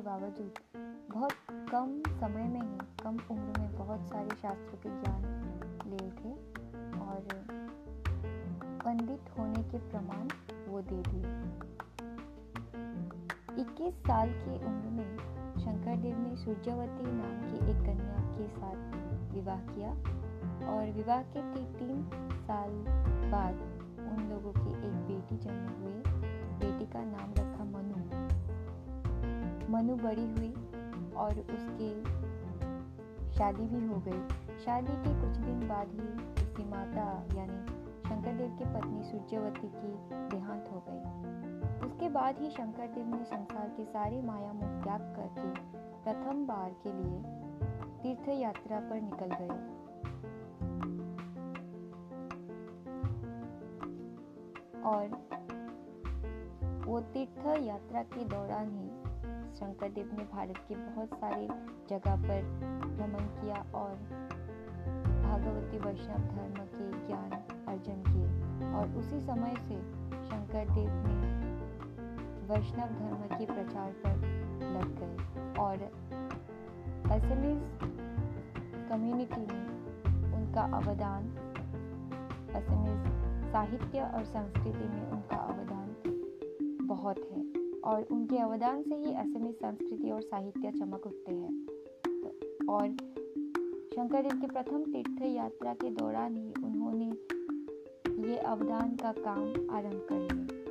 बावजूद, बहुत कम समय में ही, कम उम्र में बहुत सारे शास्त्रों के ज्ञान लिए थे और पंडित होने के प्रमाण वो दे दिए। 21 साल की उम्र में शंकर देव ने सूर्यवती नाम की एक कन्या के साथ विवाह किया और विवाह के ठीक तीन साल बाद उन लोगों की एक बेटी जन्म हुई। बेटी का नाम रखा मनु बड़ी हुई और उसकी शादी भी हो गई। शादी के कुछ दिन बाद ही उसकी माता, यानी शंकर देव की पत्नी सूर्यवती की देहांत हो गई। उसके बाद ही शंकर देव ने संसार के सारे माया मोह त्याग करके प्रथम बार के लिए तीर्थ यात्रा पर निकल गए। और वो तीर्थ यात्रा के दौरान ही शंकर देव ने भारत के बहुत सारे जगह पर भ्रमण किया और भागवती वैष्णव धर्म के ज्ञान अर्जन किए। और उसी समय से शंकर देव ने वैष्णव धर्म के प्रचार पर लग गए और असमीज कम्युनिटी में उनका अवदान असमीज साहित्य और संस्कृति में उनका अवदान बहुत है और उनके अवदान से ही असमी संस्कृति और साहित्य चमक उठते हैं। और शंकर शंकरदेव के प्रथम तीर्थ यात्रा के दौरान ही उन्होंने ये अवदान का काम आरंभ कर लिया